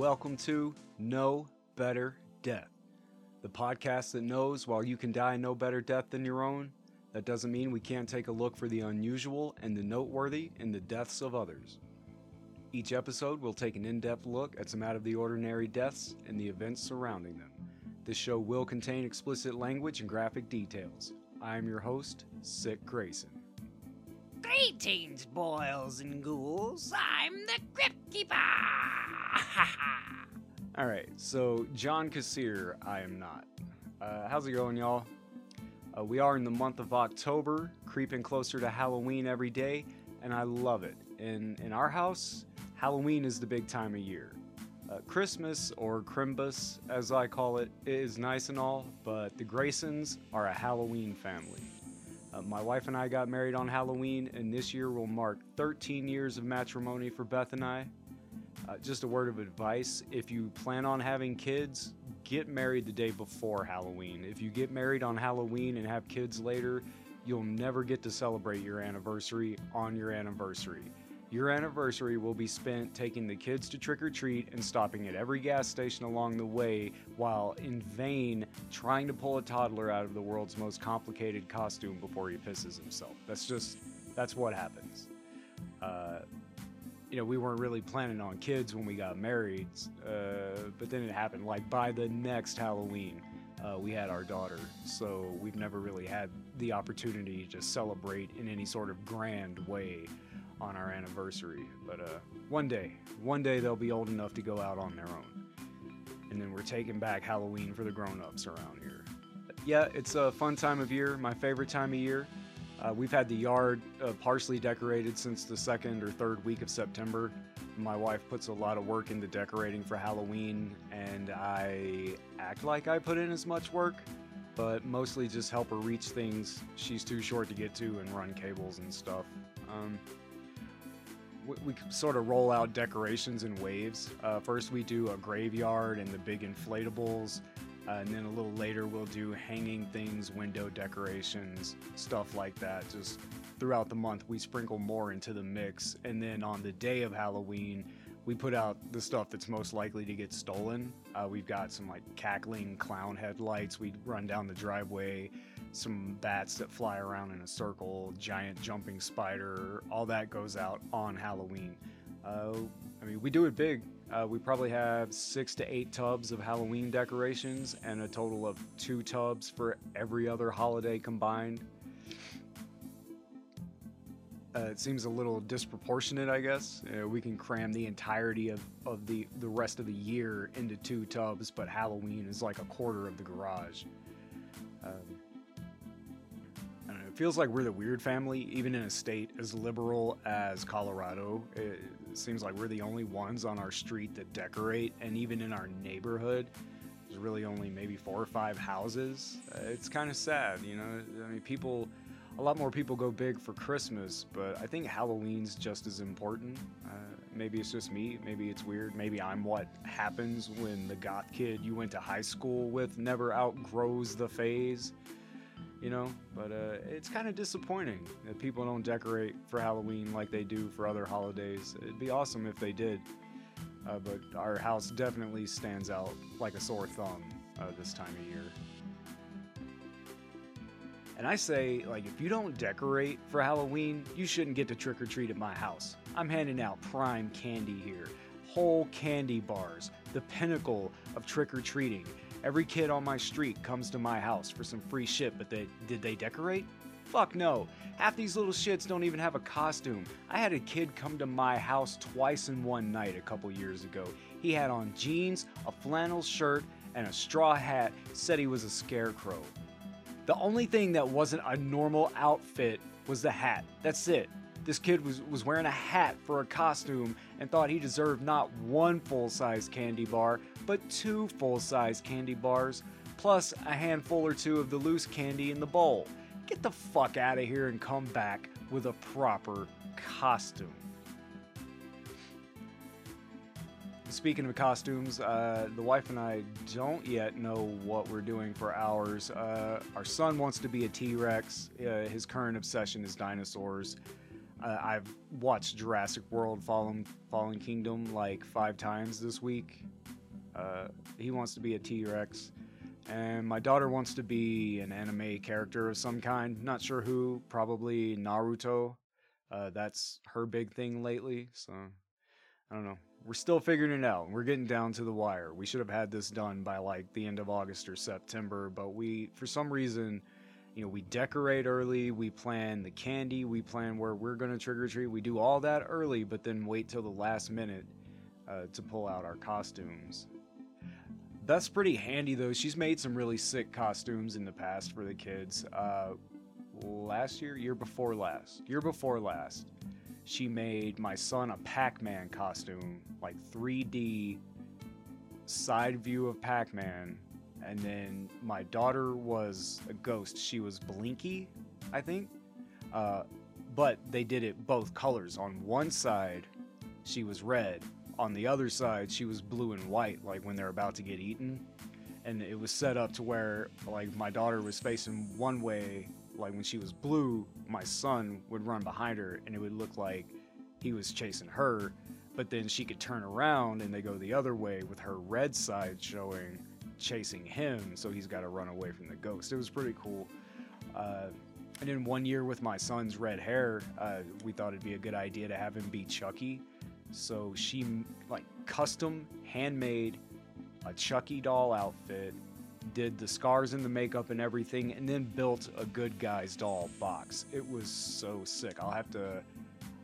welcome to No Better Death, the podcast that knows while you can die no better death than your own, that doesn't mean we can't take a look for the unusual and the noteworthy in the deaths of others. Each episode will take an in depth look at some out of the ordinary deaths and the events surrounding them. This show will contain explicit language and graphic details. I am your host, Sick Grayson. Greetings, boils and ghouls. I'm the Crypt Keeper. All right, so John Kassir, I am not. Uh, how's it going, y'all? Uh, we are in the month of October, creeping closer to Halloween every day, and I love it. In in our house, Halloween is the big time of year. Uh, Christmas, or Crimbus as I call it, is nice and all, but the Graysons are a Halloween family. Uh, my wife and I got married on Halloween, and this year will mark 13 years of matrimony for Beth and I. Uh, just a word of advice if you plan on having kids, get married the day before Halloween. If you get married on Halloween and have kids later, you'll never get to celebrate your anniversary on your anniversary. Your anniversary will be spent taking the kids to trick or treat and stopping at every gas station along the way while in vain trying to pull a toddler out of the world's most complicated costume before he pisses himself. That's just, that's what happens. Uh, you know, we weren't really planning on kids when we got married, uh, but then it happened. Like by the next Halloween, uh, we had our daughter, so we've never really had the opportunity to celebrate in any sort of grand way on our anniversary. But uh, one day, one day they'll be old enough to go out on their own. And then we're taking back Halloween for the grown ups around here. Yeah, it's a fun time of year, my favorite time of year. Uh, we've had the yard uh, partially decorated since the second or third week of September. My wife puts a lot of work into decorating for Halloween, and I act like I put in as much work, but mostly just help her reach things she's too short to get to and run cables and stuff. Um, we, sort of roll out decorations in waves. Uh, first, we do a graveyard and the big inflatables. Uh, and then a little later, we'll do hanging things, window decorations, stuff like that. Just throughout the month, we sprinkle more into the mix. And then on the day of Halloween, we put out the stuff that's most likely to get stolen. Uh, we've got some like cackling clown headlights. We run down the driveway, some bats that fly around in a circle, giant jumping spider. All that goes out on Halloween. Uh, I mean, we do it big. Uh, we probably have six to eight tubs of Halloween decorations and a total of two tubs for every other holiday combined. Uh, it seems a little disproportionate, I guess. Uh, we can cram the entirety of, of the, the rest of the year into two tubs, but Halloween is like a quarter of the garage. Um, feels like we're the weird family, even in a state as liberal as Colorado. It, seems like we're the only ones on our street that decorate, and even in our neighborhood, there's really only maybe four or five houses. Uh, it's kind of sad, you know. I mean, people, a lot more people go big for Christmas, but I think Halloween's just as important. Uh, maybe it's just me. Maybe it's weird. Maybe I'm what happens when the goth kid you went to high school with never outgrows the phase you know? But uh, it's kind of disappointing that people don't decorate for halloween like they do for other holidays. It'd be awesome if they did uh, but our house definitely stands out like a sore thumb uh, this time of year. And i say like if you don't decorate for halloween you shouldn't get to trick-or-treat at my house. I'm handing out prime candy here whole candy bars the pinnacle of trick-or-treating Every kid on my street comes to my house for some free shit, but they did they decorate? Fuck no. Half these little shits don't even have a costume. I had a kid come to my house twice in one night a couple years ago. He had on jeans, a flannel shirt, and a straw hat, said he was a scarecrow. The only thing that wasn't a normal outfit was the hat. That's it. This kid was, was wearing a hat for a costume and thought he deserved not one full size candy bar, but two full size candy bars, plus a handful or two of the loose candy in the bowl. Get the fuck out of here and come back with a proper costume. Speaking of costumes, uh, the wife and I don't yet know what we're doing for ours. Uh, our son wants to be a T Rex. Uh, his current obsession is dinosaurs. Uh, I've watched Jurassic World: Fallen Fallen Kingdom like five times this week. Uh, he wants to be a T Rex, and my daughter wants to be an anime character of some kind. Not sure who. Probably Naruto. Uh, that's her big thing lately. So I don't know. We're still figuring it out. We're getting down to the wire. We should have had this done by like the end of August or September, but we, for some reason, you know, we decorate early, we plan the candy, we plan where we're going to trick or treat. We do all that early, but then wait till the last minute uh, to pull out our costumes. That's pretty handy though. She's made some really sick costumes in the past for the kids. Uh, last year, year before last, year before last she made my son a Pac-Man costume, like 3D side view of Pac-Man, and then my daughter was a ghost. She was Blinky, I think. Uh, but they did it both colors. On one side, she was red. On the other side, she was blue and white, like when they're about to get eaten. And it was set up to where, like, my daughter was facing one way like when she was blue, my son would run behind her and it would look like he was chasing her, but then she could turn around and they go the other way with her red side showing chasing him, so he's got to run away from the ghost. It was pretty cool. Uh, and then one year with my son's red hair, uh, we thought it'd be a good idea to have him be Chucky. So she like custom handmade a Chucky doll outfit did the scars and the makeup and everything, and then built a good guy's doll box. It was so sick. I'll have to,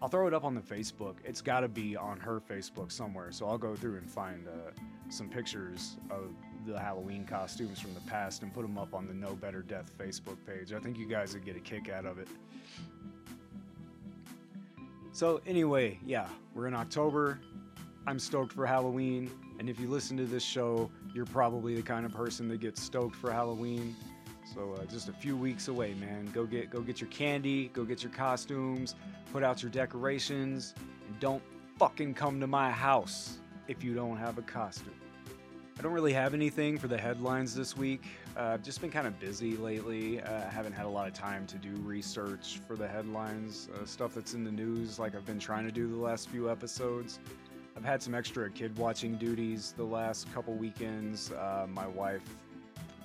I'll throw it up on the Facebook. It's got to be on her Facebook somewhere. So I'll go through and find uh, some pictures of the Halloween costumes from the past and put them up on the No Better Death Facebook page. I think you guys would get a kick out of it. So anyway, yeah, we're in October. I'm stoked for Halloween. And if you listen to this show, you're probably the kind of person that gets stoked for Halloween. So uh, just a few weeks away, man. Go get go get your candy, go get your costumes, put out your decorations, and don't fucking come to my house if you don't have a costume. I don't really have anything for the headlines this week. Uh, I've just been kind of busy lately. Uh, I haven't had a lot of time to do research for the headlines, uh, stuff that's in the news, like I've been trying to do the last few episodes. I've had some extra kid watching duties the last couple weekends. Uh, my wife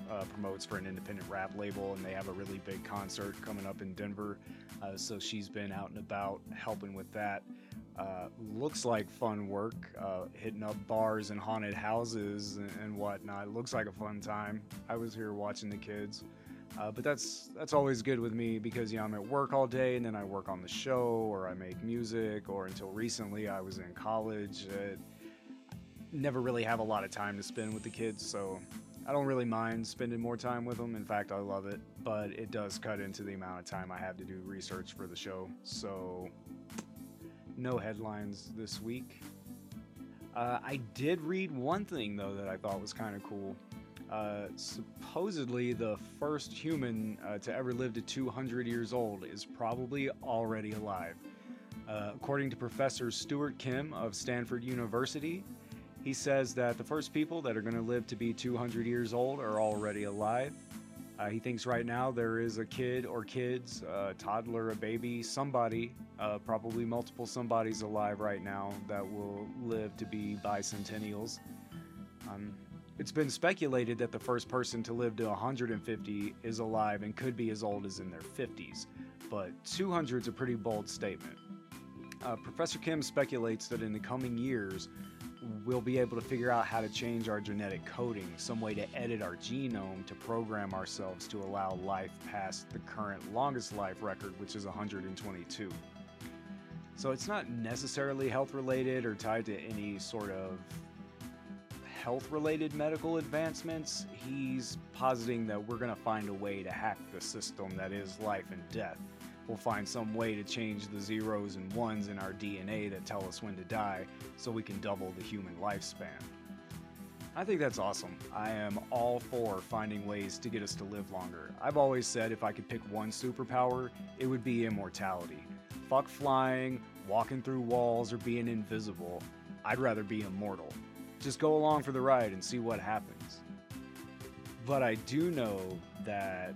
uh, promotes for an independent rap label, and they have a really big concert coming up in Denver. Uh, so she's been out and about helping with that. Uh, looks like fun work, uh, hitting up bars and haunted houses and, and whatnot. Looks like a fun time. I was here watching the kids. Uh, but that's that's always good with me because you know I'm at work all day and then I work on the show or I make music or until recently I was in college. Uh, never really have a lot of time to spend with the kids, so I don't really mind spending more time with them. In fact, I love it, but it does cut into the amount of time I have to do research for the show. So no headlines this week. Uh, I did read one thing though that I thought was kind of cool. Uh, supposedly, the first human uh, to ever live to 200 years old is probably already alive. Uh, according to Professor Stuart Kim of Stanford University, he says that the first people that are going to live to be 200 years old are already alive. Uh, he thinks right now there is a kid or kids, a toddler, a baby, somebody, uh, probably multiple somebodies alive right now that will live to be bicentennials. Um, it's been speculated that the first person to live to 150 is alive and could be as old as in their 50s, but 200 is a pretty bold statement. Uh, Professor Kim speculates that in the coming years, we'll be able to figure out how to change our genetic coding, some way to edit our genome to program ourselves to allow life past the current longest life record, which is 122. So it's not necessarily health related or tied to any sort of health related medical advancements, he's positing that we're going to find a way to hack the system that is life and death. We'll find some way to change the zeros and ones in our DNA that tell us when to die so we can double the human lifespan. I think that's awesome. I am all for finding ways to get us to live longer. I've always said if I could pick one superpower, it would be immortality. Fuck flying, walking through walls, or being invisible. I'd rather be immortal. Just go along for the ride and see what happens. But I do know that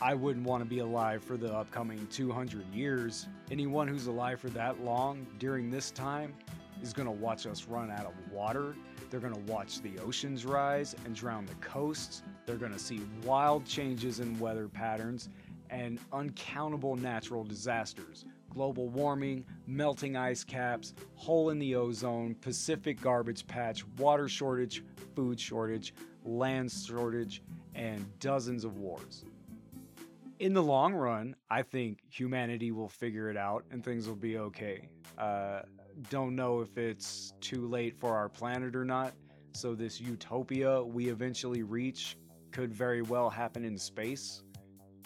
I wouldn't want to be alive for the upcoming 200 years. Anyone who's alive for that long during this time is going to watch us run out of water. They're going to watch the oceans rise and drown the coasts. They're going to see wild changes in weather patterns and uncountable natural disasters global warming, melting ice caps, hole in the ozone, Pacific garbage patch, water shortage, food shortage, land shortage, and dozens of wars. In the long run, I think humanity will figure it out and things will be okay. Uh, don't know if it's too late for our planet or not, so this utopia we eventually reach could very well happen in space,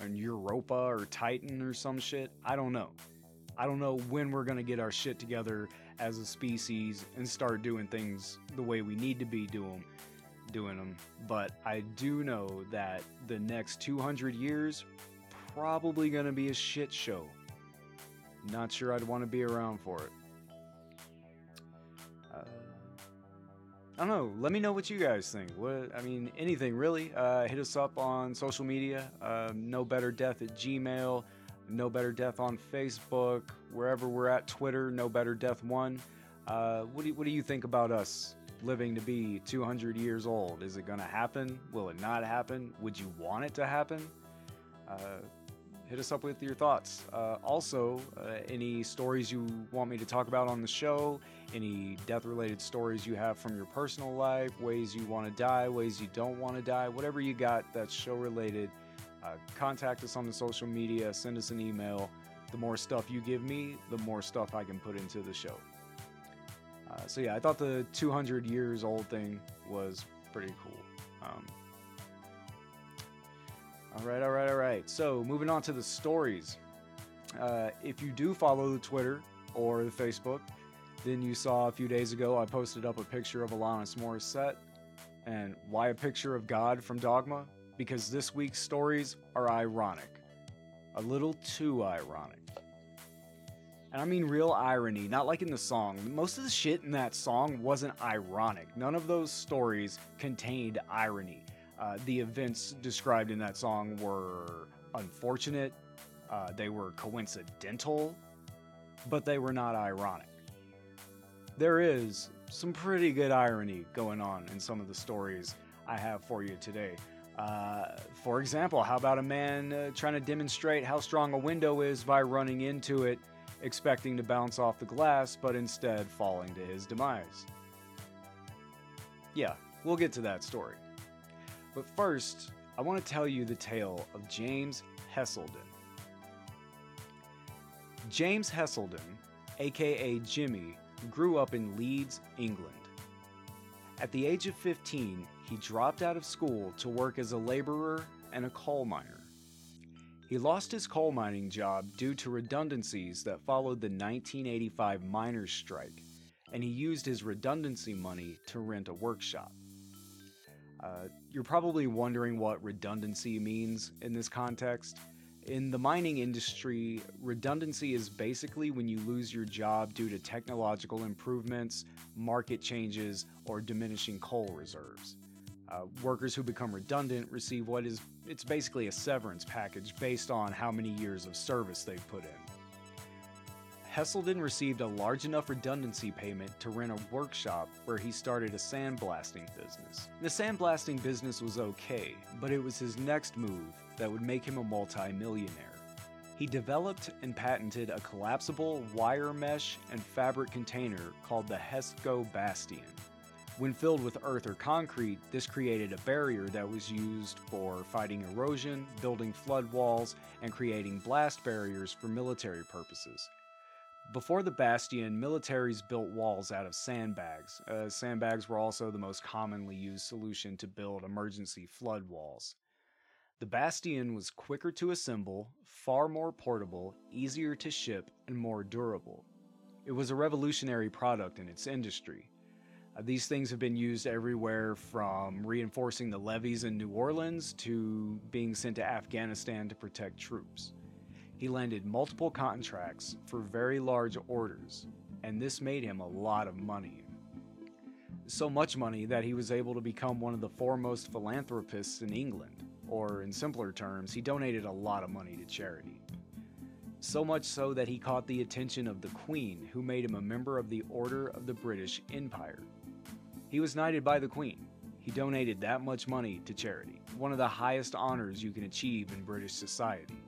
in Europa or Titan or some shit. I don't know. I don't know when we're going to get our shit together as a species and start doing things the way we need to be doing doing them, but I do know that the next 200 years probably going to be a shit show. Not sure I'd want to be around for it. Uh, I don't know. Let me know what you guys think. What I mean, anything really. Uh, hit us up on social media. Uh, no better death at Gmail. No Better Death on Facebook, wherever we're at, Twitter, No Better Death One. Uh, what, do what do you think about us living to be 200 years old? Is it going to happen? Will it not happen? Would you want it to happen? Uh, hit us up with your thoughts. Uh, also, uh, any stories you want me to talk about on the show, any death related stories you have from your personal life, ways you want to die, ways you don't want to die, whatever you got that's show related uh, contact us on the social media, send us an email. The more stuff you give me, the more stuff I can put into the show. Uh, so yeah, I thought the 200 years old thing was pretty cool. Um, all right, all right, all right. So moving on to the stories. Uh, if you do follow the Twitter or the Facebook, then you saw a few days ago I posted up a picture of Alanis Morissette. And why a picture of God from Dogma? because this week's stories are ironic. A little too ironic. And I mean real irony, not like in the song. Most of the shit in that song wasn't ironic. None of those stories contained irony. Uh, the events described in that song were unfortunate, uh, they were coincidental, but they were not ironic. There is some pretty good irony going on in some of the stories I have for you today. Uh, for example, how about a man uh, trying to demonstrate how strong a window is by running into it, expecting to bounce off the glass, but instead falling to his demise? Yeah, we'll get to that story. But first, I want to tell you the tale of James Heselden. James Heselden, aka Jimmy, grew up in Leeds, England. At the age of 15, he dropped out of school to work as a laborer and a coal miner. He lost his coal mining job due to redundancies that followed the 1985 miners' strike, and he used his redundancy money to rent a workshop. Uh, you're probably wondering what redundancy means in this context. In the mining industry, redundancy is basically when you lose your job due to technological improvements, market changes, or diminishing coal reserves. Uh, workers who become redundant receive what is it's basically a severance package based on how many years of service they've put in. Heselden received a large enough redundancy payment to rent a workshop where he started a sandblasting business. The sandblasting business was okay, but it was his next move that would make him a multi-millionaire. He developed and patented a collapsible wire mesh and fabric container called the Hesco Bastion. When filled with earth or concrete, this created a barrier that was used for fighting erosion, building flood walls, and creating blast barriers for military purposes. Before the Bastion, militaries built walls out of sandbags. Uh, sandbags were also the most commonly used solution to build emergency flood walls. The Bastion was quicker to assemble, far more portable, easier to ship, and more durable. It was a revolutionary product in its industry. Uh, these things have been used everywhere from reinforcing the levees in New Orleans to being sent to Afghanistan to protect troops. He landed multiple contracts for very large orders, and this made him a lot of money. So much money that he was able to become one of the foremost philanthropists in England, or in simpler terms, he donated a lot of money to charity. So much so that he caught the attention of the Queen, who made him a member of the Order of the British Empire. He was knighted by the Queen. He donated that much money to charity, one of the highest honors you can achieve in British society.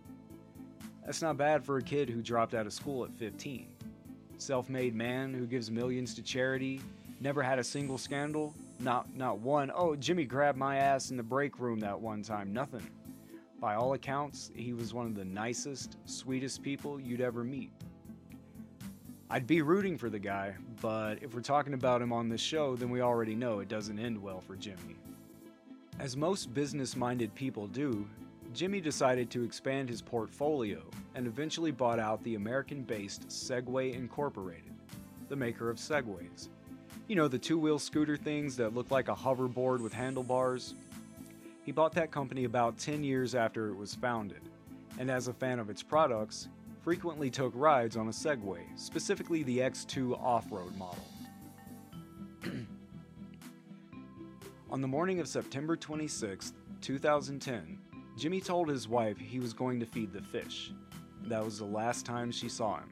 That's not bad for a kid who dropped out of school at 15. Self made man who gives millions to charity, never had a single scandal, not, not one. Oh, Jimmy grabbed my ass in the break room that one time, nothing. By all accounts, he was one of the nicest, sweetest people you'd ever meet. I'd be rooting for the guy, but if we're talking about him on this show, then we already know it doesn't end well for Jimmy. As most business minded people do, Jimmy decided to expand his portfolio and eventually bought out the American based Segway Incorporated, the maker of Segways. You know, the two wheel scooter things that look like a hoverboard with handlebars? He bought that company about 10 years after it was founded, and as a fan of its products, frequently took rides on a Segway, specifically the X2 off road model. on the morning of September 26, 2010, Jimmy told his wife he was going to feed the fish. That was the last time she saw him.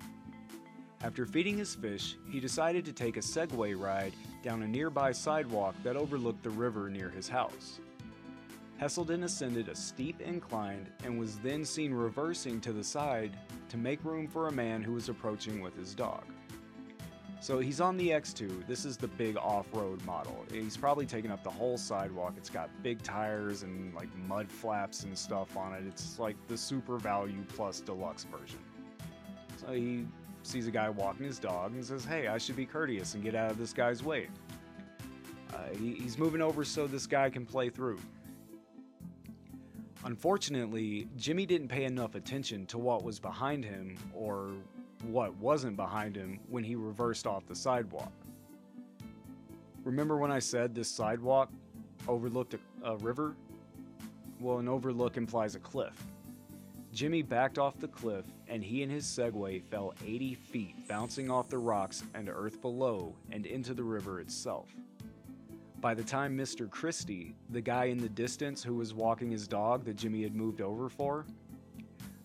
After feeding his fish, he decided to take a Segway ride down a nearby sidewalk that overlooked the river near his house. Heselden ascended a steep incline and was then seen reversing to the side to make room for a man who was approaching with his dog. So he's on the X2. This is the big off road model. He's probably taken up the whole sidewalk. It's got big tires and like mud flaps and stuff on it. It's like the super value plus deluxe version. So he sees a guy walking his dog and says, Hey, I should be courteous and get out of this guy's way. Uh, he, he's moving over so this guy can play through. Unfortunately, Jimmy didn't pay enough attention to what was behind him or what wasn't behind him when he reversed off the sidewalk. Remember when I said this sidewalk overlooked a, a river? Well, an overlook implies a cliff. Jimmy backed off the cliff and he and his Segway fell 80 feet, bouncing off the rocks and earth below and into the river itself. By the time Mr. Christie, the guy in the distance who was walking his dog that Jimmy had moved over for,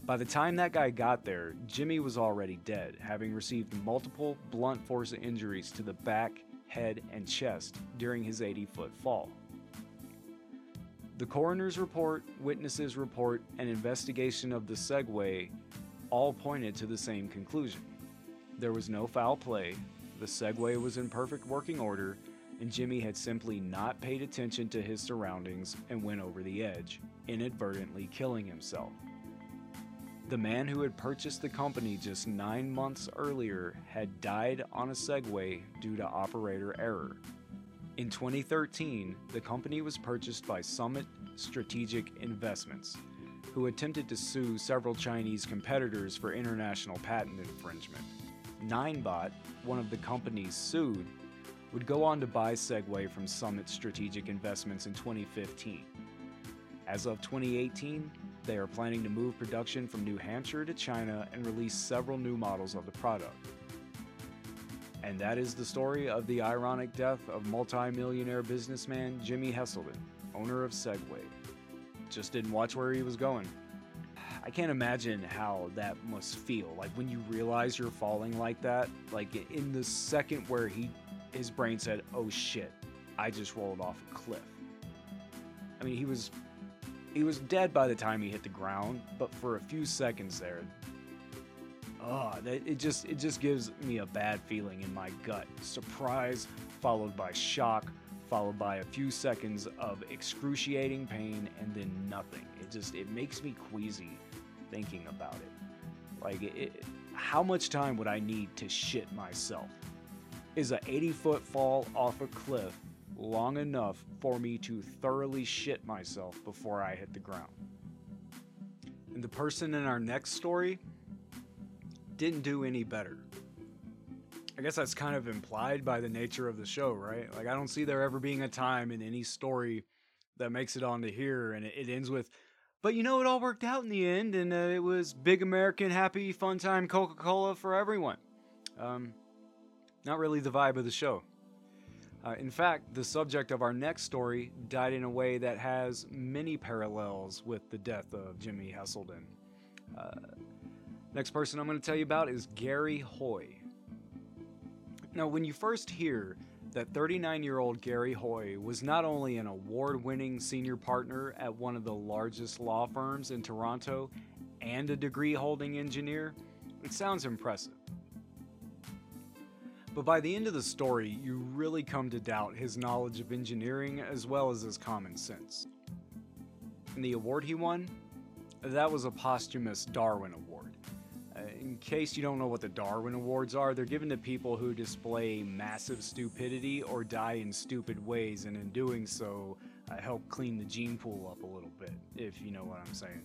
by the time that guy got there, Jimmy was already dead, having received multiple blunt force injuries to the back, head, and chest during his 80 foot fall. The coroner's report, witnesses' report, and investigation of the Segway all pointed to the same conclusion. There was no foul play, the Segway was in perfect working order, and Jimmy had simply not paid attention to his surroundings and went over the edge, inadvertently killing himself. The man who had purchased the company just nine months earlier had died on a Segway due to operator error. In 2013, the company was purchased by Summit Strategic Investments, who attempted to sue several Chinese competitors for international patent infringement. Ninebot, one of the companies sued, would go on to buy Segway from Summit Strategic Investments in 2015. As of 2018, they are planning to move production from New Hampshire to China and release several new models of the product. And that is the story of the ironic death of multi-millionaire businessman Jimmy Heselden, owner of Segway. Just didn't watch where he was going. I can't imagine how that must feel. Like when you realize you're falling like that, like in the second where he his brain said, "Oh shit, I just rolled off a cliff." I mean, he was he was dead by the time he hit the ground, but for a few seconds there, oh, it just it just gives me a bad feeling in my gut. Surprise followed by shock, followed by a few seconds of excruciating pain, and then nothing. It just it makes me queasy thinking about it. Like, it, how much time would I need to shit myself? is a 80 foot fall off a cliff long enough for me to thoroughly shit myself before I hit the ground. And the person in our next story didn't do any better. I guess that's kind of implied by the nature of the show, right? Like, I don't see there ever being a time in any story that makes it onto here and it, ends with, but you know, it all worked out in the end and uh, it was big American, happy, fun time Coca Cola for everyone. Um, not really the vibe of the show. Uh, in fact, the subject of our next story died in a way that has many parallels with the death of Jimmy Heselden. Uh, next person I'm going to tell you about is Garry Hoy. Now, when you first hear that 39 year old Garry Hoy was not only an award winning senior partner at one of the largest law firms in Toronto and a degree holding engineer, it sounds impressive. But by the end of the story, you really come to doubt his knowledge of engineering as well as his common sense. And the award he won? That was a posthumous Darwin Award. Uh, in case you don't know what the Darwin Awards are, they're given to people who display massive stupidity or die in stupid ways, and in doing so, uh, help clean the gene pool up a little bit, if you know what I'm saying.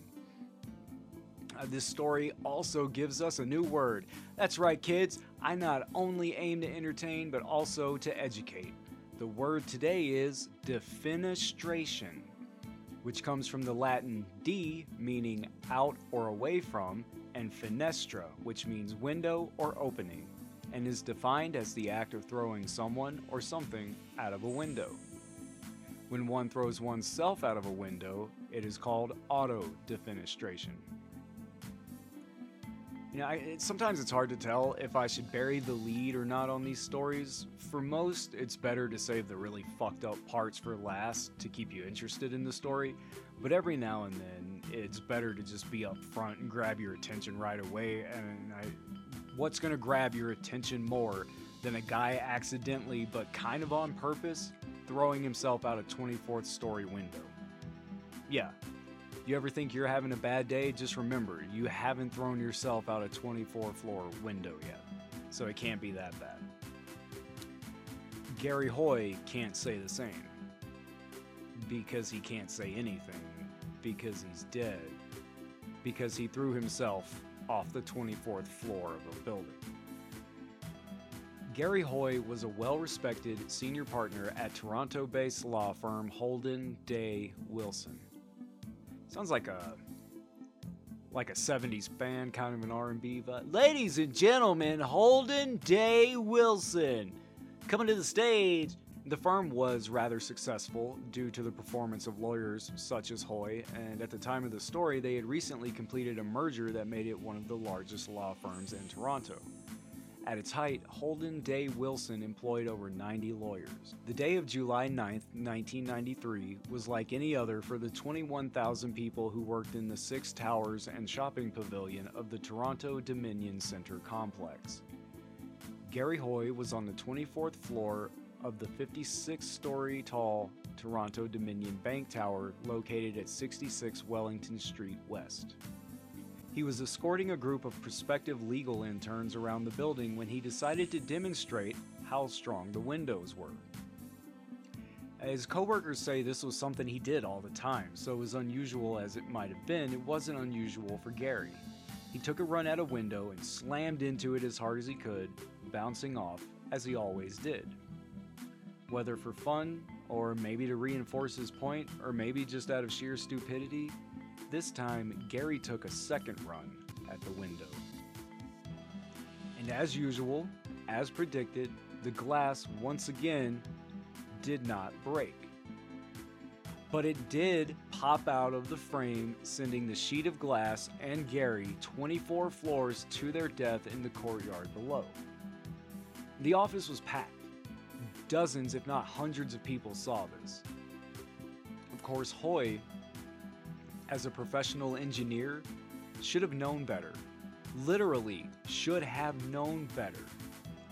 Uh, this story also gives us a new word. That's right, kids. I not only aim to entertain, but also to educate. The word today is defenestration, which comes from the Latin de, meaning out or away from, and fenestra, which means window or opening, and is defined as the act of throwing someone or something out of a window. When one throws oneself out of a window, it is called auto defenestration. You know, I, it, sometimes it's hard to tell if I should bury the lead or not on these stories. For most, it's better to save the really fucked up parts for last to keep you interested in the story. But every now and then, it's better to just be up front and grab your attention right away. And I, what's going to grab your attention more than a guy accidentally, but kind of on purpose, throwing himself out a 24th story window? Yeah, you ever think you're having a bad day? Just remember, you haven't thrown yourself out a 24 floor window yet, so it can't be that bad. Garry Hoy can't say the same because he can't say anything because he's dead because he threw himself off the 24th floor of a building. Garry Hoy was a well respected senior partner at Toronto based law firm Holden Day Wilson. Sounds like a like a 70s band, kind of an R&B vibe. Ladies and gentlemen, Holden Day Wilson coming to the stage. The firm was rather successful due to the performance of lawyers such as Hoy, and at the time of the story, they had recently completed a merger that made it one of the largest law firms in Toronto. At its height, Holden Day Wilson employed over 90 lawyers. The day of July 9, 1993, was like any other for the 21,000 people who worked in the Six Towers and Shopping Pavilion of the Toronto Dominion Center complex. Gary Hoy was on the 24th floor of the 56 story tall Toronto Dominion Bank Tower located at 66 Wellington Street West. He was escorting a group of prospective legal interns around the building when he decided to demonstrate how strong the windows were. His coworkers say this was something he did all the time, so as unusual as it might have been, it wasn't unusual for Garry. He took a run at a window and slammed into it as hard as he could, bouncing off, as he always did. Whether for fun, or maybe to reinforce his point, or maybe just out of sheer stupidity, this time, Garry took a second run at the window. And as usual, as predicted, the glass once again did not break. But it did pop out of the frame, sending the sheet of glass and Garry 24 floors to their death in the courtyard below. The office was packed. Dozens, if not hundreds, of people saw this. Of course, Hoy as a professional engineer, should have known better. Literally, should have known better.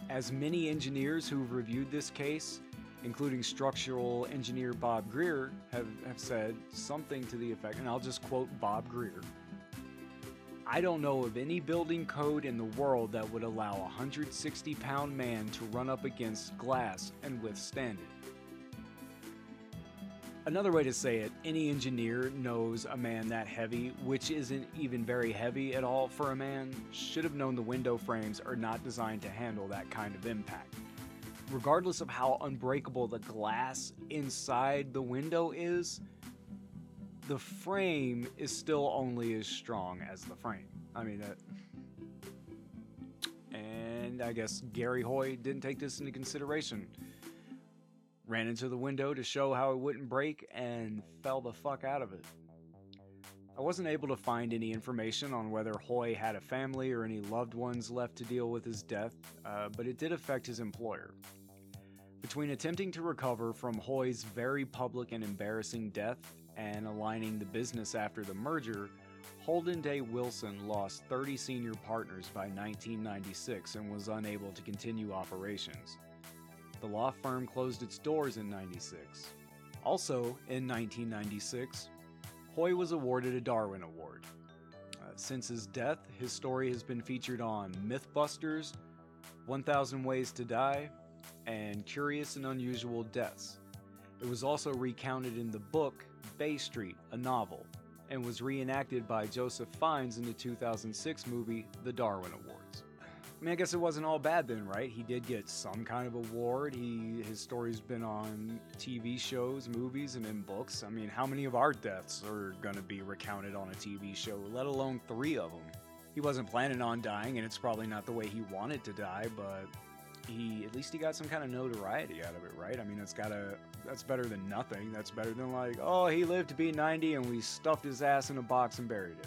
As many engineers who've reviewed this case, including structural engineer Bob Greer, have, have said something to the effect, and I'll just quote Bob Greer I don't know of any building code in the world that would allow a 160 pound man to run up against glass and withstand it. Another way to say it, any engineer knows a man that heavy, which isn't even very heavy at all for a man, should have known the window frames are not designed to handle that kind of impact. Regardless of how unbreakable the glass inside the window is, the frame is still only as strong as the frame. I mean, that. And I guess Garry Hoy didn't take this into consideration. Ran into the window to show how it wouldn't break, and fell the fuck out of it. I wasn't able to find any information on whether Hoy had a family or any loved ones left to deal with his death, uh, but it did affect his employer. Between attempting to recover from Hoy's very public and embarrassing death and aligning the business after the merger, Holden Day Wilson lost 30 senior partners by 1996 and was unable to continue operations. The law firm closed its doors in 96. Also, in 1996, Hoy was awarded a Darwin Award. Uh, since his death, his story has been featured on Mythbusters, 1000 Ways to Die, and Curious and Unusual Deaths. It was also recounted in the book Bay Street, a novel, and was reenacted by Joseph Fiennes in the 2006 movie The Darwin Awards. I mean, I guess it wasn't all bad then, right? He did get some kind of award. He his story's been on TV shows, movies, and in books. I mean, how many of our deaths are gonna be recounted on a TV show? Let alone three of them. He wasn't planning on dying, and it's probably not the way he wanted to die, but he at least he got some kind of notoriety out of it, right? I mean, it's gotta that's better than nothing. That's better than like, oh, he lived to be 90 and we stuffed his ass in a box and buried it.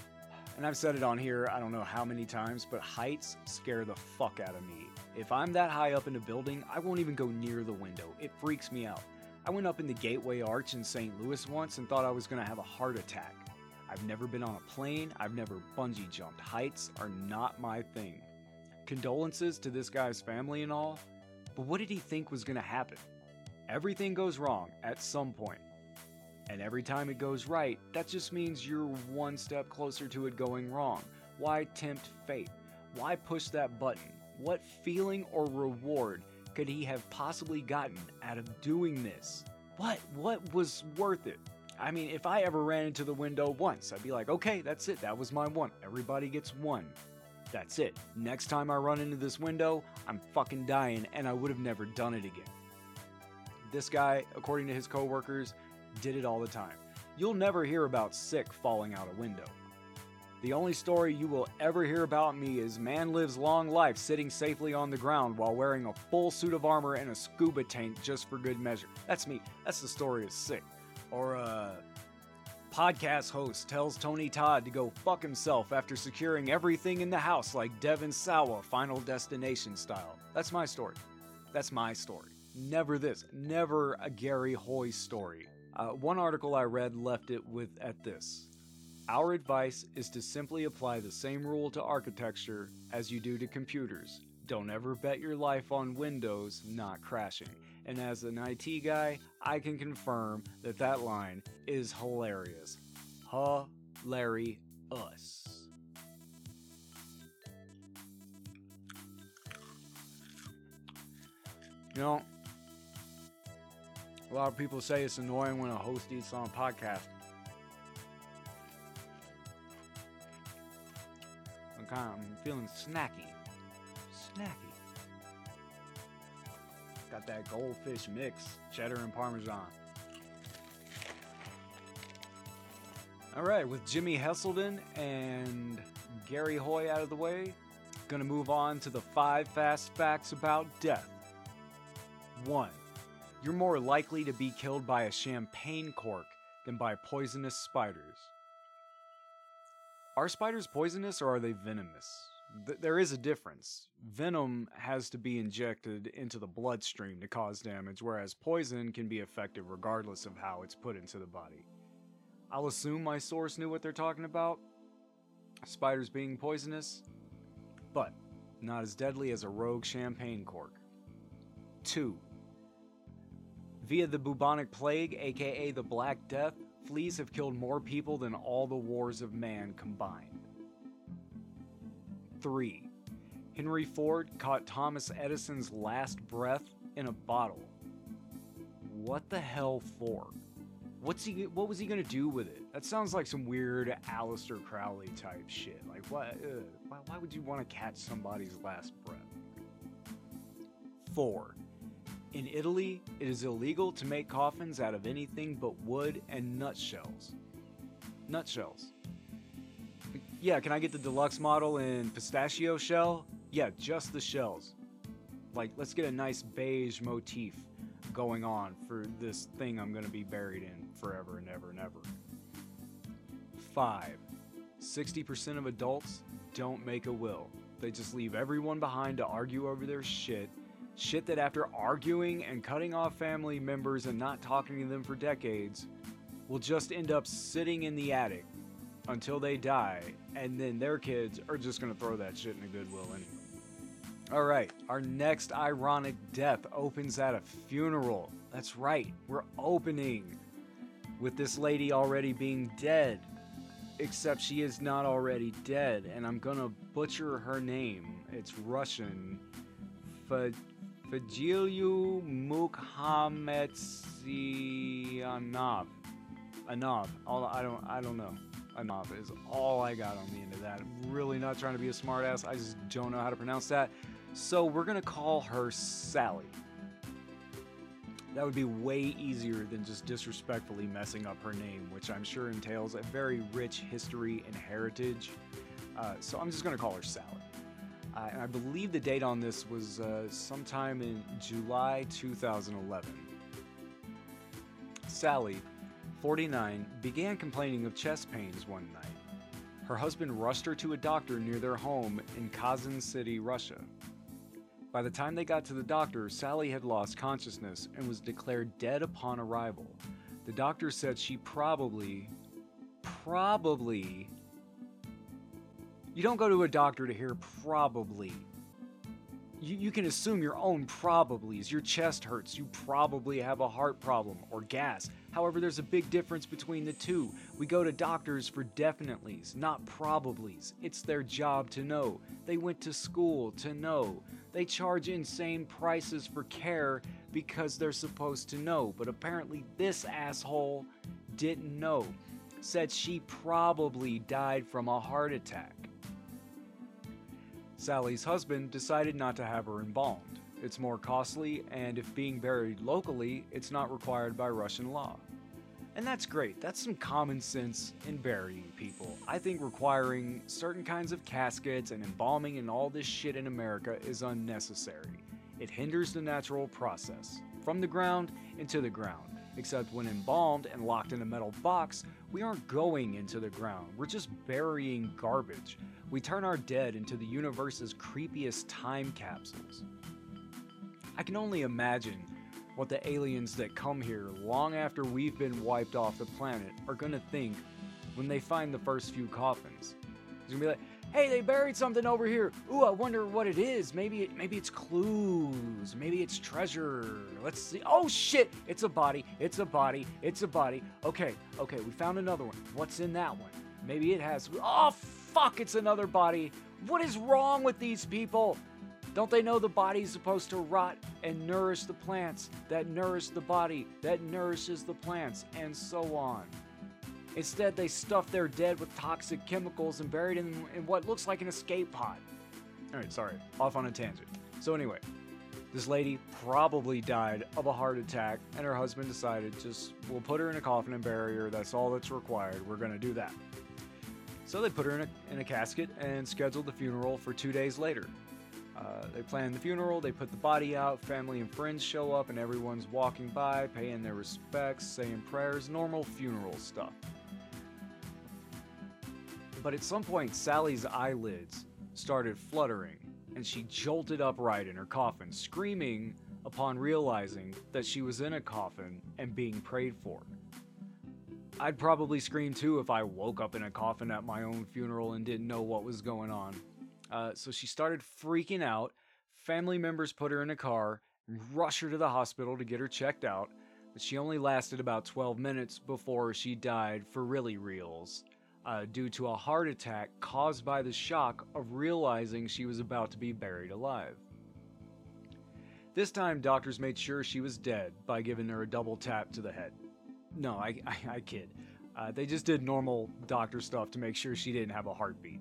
And I've said it on here, I don't know how many times, but heights scare the fuck out of me. If I'm that high up in a building, I won't even go near the window. It freaks me out. I went up in the Gateway Arch in St. Louis once and thought I was gonna have a heart attack. I've never been on a plane, I've never bungee jumped. Heights are not my thing. Condolences to this guy's family and all, but what did he think was gonna happen? Everything goes wrong at some point. And every time it goes right, that just means you're one step closer to it going wrong. Why tempt fate? Why push that button? What feeling or reward could he have possibly gotten out of doing this? What what was worth it? I mean, if I ever ran into the window once, I'd be like, okay, that's it. That was my one. Everybody gets one. That's it. Next time I run into this window, I'm fucking dying, and I would have never done it again. This guy, according to his coworkers, did it all the time. You'll never hear about sick falling out a window. The only story you will ever hear about me is man lives long life sitting safely on the ground while wearing a full suit of armor and a scuba tank just for good measure. That's me. That's the story of sick. Or uh podcast host tells Tony Todd to go fuck himself after securing everything in the house like Devon Sawa Final Destination style. That's my story. That's my story. Never this. Never a Garry Hoy story. Uh, one article I read left it with at this. Our advice is to simply apply the same rule to architecture as you do to computers. Don't ever bet your life on Windows not crashing. And as an IT guy, I can confirm that that line is hilarious. Huh Larry us. You know, a lot of people say it's annoying when a host eats on a podcast. I'm kind of I'm feeling snacky. Snacky. Got that goldfish mix, cheddar and parmesan. All right, with Jimmy Heselden and Garry Hoy out of the way, gonna move on to the five fast facts about death. One, you're more likely to be killed by a champagne cork than by poisonous spiders. Are spiders poisonous or are they venomous? Th- there is a difference. Venom has to be injected into the bloodstream to cause damage, whereas poison can be effective regardless of how it's put into the body. I'll assume my source knew what they're talking about. Spiders being poisonous, but not as deadly as a rogue champagne cork. 2. Via the bubonic plague, aka the Black Death, fleas have killed more people than all the wars of man combined. 3. Henry Ford caught Thomas Edison's last breath in a bottle. What the hell for? What's he? What was he gonna do with it? That sounds like some weird Aleister Crowley type shit. Like what? Uh, why, why would you want to catch somebody's last breath? Four. In Italy, it is illegal to make coffins out of anything but wood and nutshells. Nutshells. Yeah, can I get the deluxe model in pistachio shell? Yeah, just the shells. Like, let's get a nice beige motif. going on for this thing I'm going to be buried in forever and ever and ever. Five, 60% of adults don't make a will. They just leave everyone behind to argue over their shit. Shit that after arguing and cutting off family members and not talking to them for decades, will just end up sitting in the attic until they die, and then their kids are just gonna throw that shit in a goodwill anyway. All right, our next ironic death opens at a funeral. That's right, we're opening with this lady already being dead. Except she is not already dead, and I'm gonna butcher her name. It's Russian. Fajiliu Mukhametsianov. Anov. All I don't I don't know. Anov is all I got on the end of that. I'm really not trying to be a smartass. I just don't know how to pronounce that. So we're gonna call her Sally. That would be way easier than just disrespectfully messing up her name, which I'm sure entails a very rich history and heritage. Uh, so I'm just gonna call her Sally. I believe the date on this was uh, sometime in July 2011. Sally 49, began complaining of chest pains one night. Her husband rushed her to a doctor near their home in Kazan City, Russia. By the time they got to the doctor, Sally had lost consciousness and was declared dead upon arrival. The doctor said she probably, probably. You don't go to a doctor to hear probably you, you can assume your own probablys. Your chest hurts, you probably have a heart problem or gas. However, there's a big difference between the two. We go to doctors for definitelys, not probablys. It's their job to know. They went to school to know. They charge insane prices for care because they're supposed to know. But apparently, this asshole didn't know. Said she probably died from a heart attack. Sally's husband decided not to have her embalmed. It's more costly, and if being buried locally, it's not required by Russian law. And that's great. That's some common sense in burying people. I think requiring certain kinds of caskets and embalming and all this shit in America is unnecessary. It hinders the natural process from the ground into the ground. Except when embalmed and locked in a metal box, we aren't going into the ground, we're just burying garbage. We turn our dead into the universe's creepiest time capsules. I can only imagine what the aliens that come here long after we've been wiped off the planet are gonna think when they find the first few coffins. It's gonna be like, hey, they buried something over here. Ooh, I wonder what it is. Maybe it, maybe it's clues. Maybe it's treasure. Let's see. Oh shit! It's a body. It's a body. It's a body. Okay, okay, we found another one. What's in that one? Maybe it has. Oh fuck! It's another body. What is wrong with these people? Don't they know the body's supposed to rot and nourish the plants that nourish the body that nourishes the plants, and so on? Instead, they stuff their dead with toxic chemicals and buried in, in what looks like an escape pod. Alright, sorry, off on a tangent. So, anyway, this lady probably died of a heart attack, and her husband decided just, we'll put her in a coffin and bury her. That's all that's required. We're gonna do that. So, they put her in a, in a casket and scheduled the funeral for two days later. Uh, they plan the funeral, they put the body out, family and friends show up, and everyone's walking by, paying their respects, saying prayers, normal funeral stuff. But at some point, Sally's eyelids started fluttering, and she jolted upright in her coffin, screaming upon realizing that she was in a coffin and being prayed for. I'd probably scream too if I woke up in a coffin at my own funeral and didn't know what was going on. Uh, so she started freaking out. Family members put her in a car, and rush her to the hospital to get her checked out. But she only lasted about 12 minutes before she died for really reals uh, due to a heart attack caused by the shock of realizing she was about to be buried alive. This time, doctors made sure she was dead by giving her a double tap to the head. No, I, I, I kid. Uh, they just did normal doctor stuff to make sure she didn't have a heartbeat.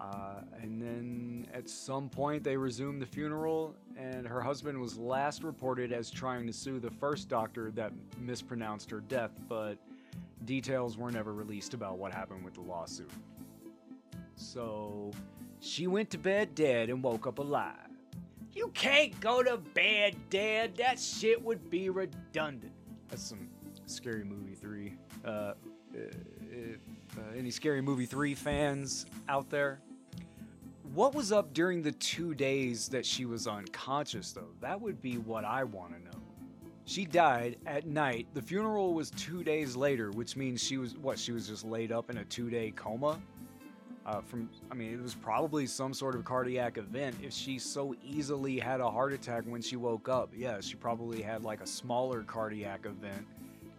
Uh, and then at some point, they resumed the funeral, and her husband was last reported as trying to sue the first doctor that mispronounced her death, but Details were never released about what happened with the lawsuit. So, she went to bed dead and woke up alive. You can't go to bed, Dad. That shit would be redundant. That's some scary movie three. Uh, if, uh, any scary movie three fans out there? What was up during the two days that she was unconscious, though? That would be what I want to know. She died at night. The funeral was two days later, which means she was what? She was just laid up in a two-day coma. Uh, from, I mean, it was probably some sort of cardiac event. If she so easily had a heart attack when she woke up, yeah, she probably had like a smaller cardiac event,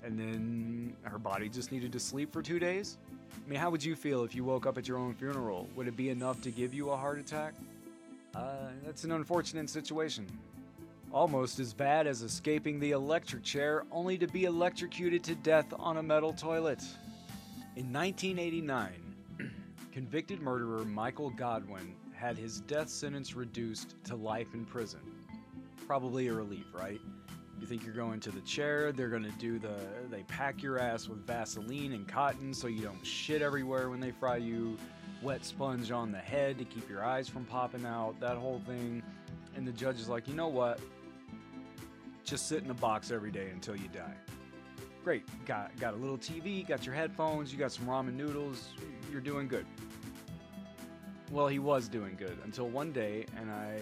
and then her body just needed to sleep for two days. I mean, how would you feel if you woke up at your own funeral? Would it be enough to give you a heart attack? Uh, that's an unfortunate situation. Almost as bad as escaping the electric chair, only to be electrocuted to death on a metal toilet. In 1989, convicted murderer Michael Godwin had his death sentence reduced to life in prison. Probably a relief, right? You think you're going to the chair, they're gonna do the. They pack your ass with Vaseline and cotton so you don't shit everywhere when they fry you, wet sponge on the head to keep your eyes from popping out, that whole thing. And the judge is like, you know what? Just sit in a box every day until you die. Great. Got got a little TV, got your headphones, you got some ramen noodles, you're doing good. Well, he was doing good until one day, and I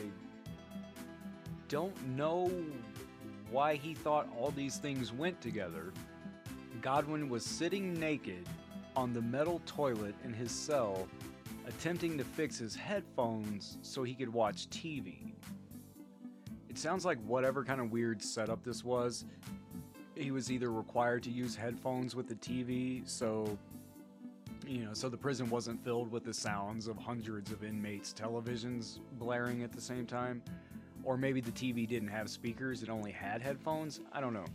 don't know why he thought all these things went together. Godwin was sitting naked on the metal toilet in his cell, attempting to fix his headphones so he could watch TV. It sounds like whatever kind of weird setup this was, he was either required to use headphones with the TV, so you know, so the prison wasn't filled with the sounds of hundreds of inmates' televisions blaring at the same time. Or maybe the TV didn't have speakers, it only had headphones. I don't know.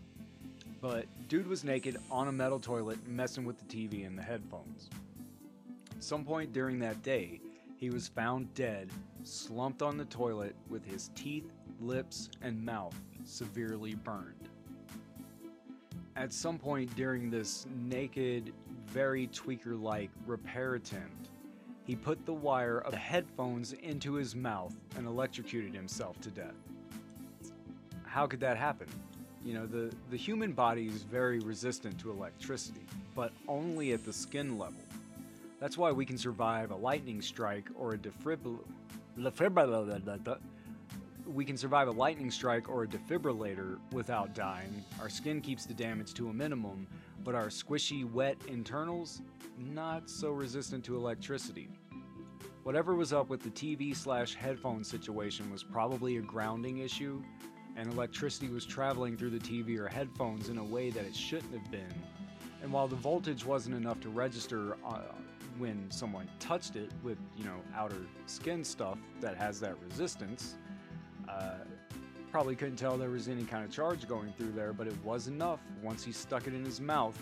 But dude was naked on a metal toilet messing with the TV and the headphones. At some point during that day, he was found dead, slumped on the toilet with his teeth, lips, and mouth severely burned. At some point during this naked, very tweaker like repair attempt, he put the wire of the headphones into his mouth and electrocuted himself to death. How could that happen? You know, the, the human body is very resistant to electricity, but only at the skin level. That's why we can survive a lightning strike or a defibrillator. We can survive a lightning strike or a defibrillator without dying. Our skin keeps the damage to a minimum, but our squishy, wet internals, not so resistant to electricity. Whatever was up with the TV slash headphone situation was probably a grounding issue, and electricity was traveling through the TV or headphones in a way that it shouldn't have been. And while the voltage wasn't enough to register uh, when someone touched it with, you know, outer skin stuff that has that resistance, uh, probably couldn't tell there was any kind of charge going through there, but it was enough. Once he stuck it in his mouth,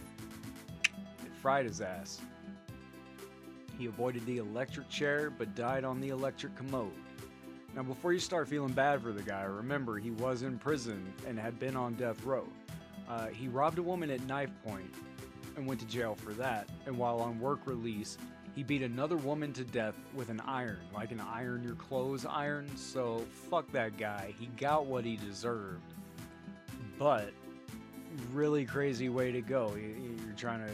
it fried his ass. He avoided the electric chair, but died on the electric commode. Now, before you start feeling bad for the guy, remember he was in prison and had been on death row. Uh, he robbed a woman at knife point and went to jail for that. And while on work release, he beat another woman to death with an iron, like an iron your clothes iron. So fuck that guy. He got what he deserved. But really crazy way to go. You're trying to,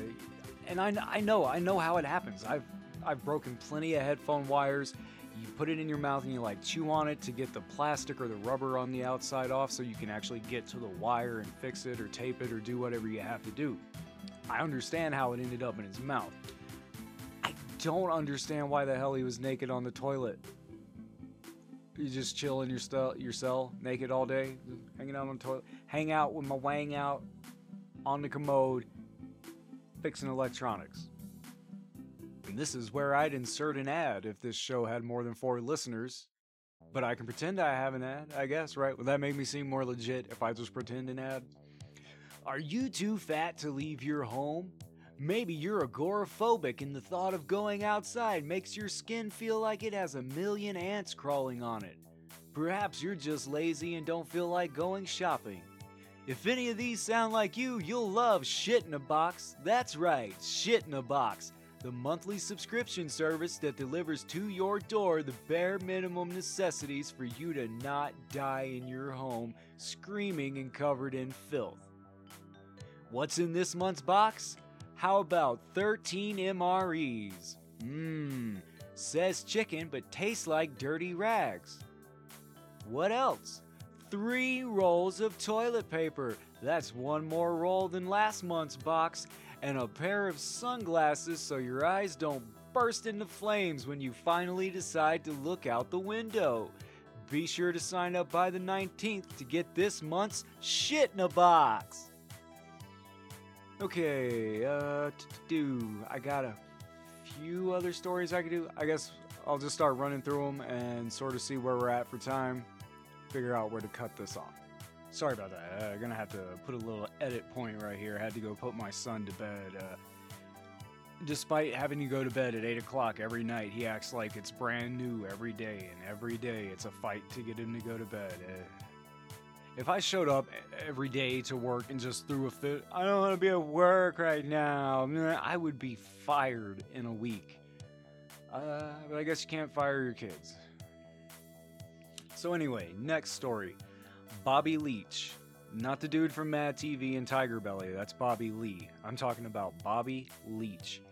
and I, I know I know how it happens. I've I've broken plenty of headphone wires. You put it in your mouth and you like chew on it to get the plastic or the rubber on the outside off so you can actually get to the wire and fix it or tape it or do whatever you have to do. I understand how it ended up in his mouth. Don't understand why the hell he was naked on the toilet. You just chill in your, your cell naked all day, hanging out on the toilet. Hang out with my wang out on the commode, fixing electronics. And this is where I'd insert an ad if this show had more than four listeners. But I can pretend I have an ad, I guess, right? Would that make me seem more legit if I just pretend an ad? Are you too fat to leave your home? Maybe you're agoraphobic and the thought of going outside makes your skin feel like it has a million ants crawling on it. Perhaps you're just lazy and don't feel like going shopping. If any of these sound like you, you'll love Shit in a Box. That's right, Shit in a Box the monthly subscription service that delivers to your door the bare minimum necessities for you to not die in your home, screaming and covered in filth. What's in this month's box? How about 13 MREs? Mmm, says chicken but tastes like dirty rags. What else? Three rolls of toilet paper. That's one more roll than last month's box. And a pair of sunglasses so your eyes don't burst into flames when you finally decide to look out the window. Be sure to sign up by the 19th to get this month's shit in a box. Okay, uh, do I got a few other stories I could do? I guess I'll just start running through them and sort of see where we're at for time. Figure out where to cut this off. Sorry about that. I'm uh, gonna have to put a little edit point right here. I had to go put my son to bed. Uh, despite having to go to bed at 8 o'clock every night, he acts like it's brand new every day, and every day it's a fight to get him to go to bed. Uh, if I showed up every day to work and just threw a fit, I don't want to be at work right now, I would be fired in a week. Uh, but I guess you can't fire your kids. So, anyway, next story Bobby Leach. Not the dude from Mad TV and Tiger Belly, that's Bobby Lee. I'm talking about Bobby Leach.